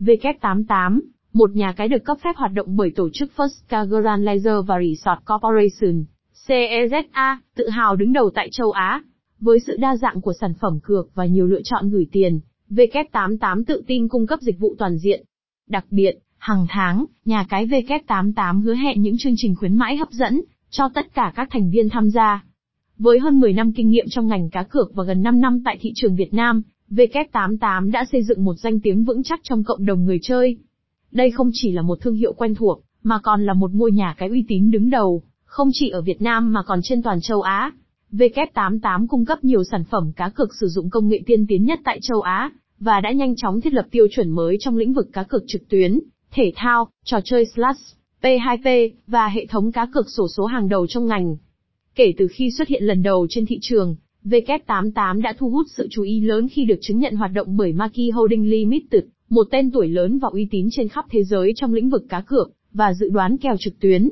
W88, một nhà cái được cấp phép hoạt động bởi tổ chức First Cagaran Leisure và Resort Corporation, CEZA, tự hào đứng đầu tại châu Á. Với sự đa dạng của sản phẩm cược và nhiều lựa chọn gửi tiền, W88 tự tin cung cấp dịch vụ toàn diện. Đặc biệt, hàng tháng, nhà cái W88 hứa hẹn những chương trình khuyến mãi hấp dẫn cho tất cả các thành viên tham gia. Với hơn 10 năm kinh nghiệm trong ngành cá cược và gần 5 năm tại thị trường Việt Nam, W88 đã xây dựng một danh tiếng vững chắc trong cộng đồng người chơi. Đây không chỉ là một thương hiệu quen thuộc, mà còn là một ngôi nhà cái uy tín đứng đầu, không chỉ ở Việt Nam mà còn trên toàn châu Á. W88 cung cấp nhiều sản phẩm cá cược sử dụng công nghệ tiên tiến nhất tại châu Á, và đã nhanh chóng thiết lập tiêu chuẩn mới trong lĩnh vực cá cược trực tuyến, thể thao, trò chơi slash, P2P, và hệ thống cá cược sổ số hàng đầu trong ngành. Kể từ khi xuất hiện lần đầu trên thị trường, W88 đã thu hút sự chú ý lớn khi được chứng nhận hoạt động bởi Maki Holding Limited, một tên tuổi lớn và uy tín trên khắp thế giới trong lĩnh vực cá cược và dự đoán kèo trực tuyến.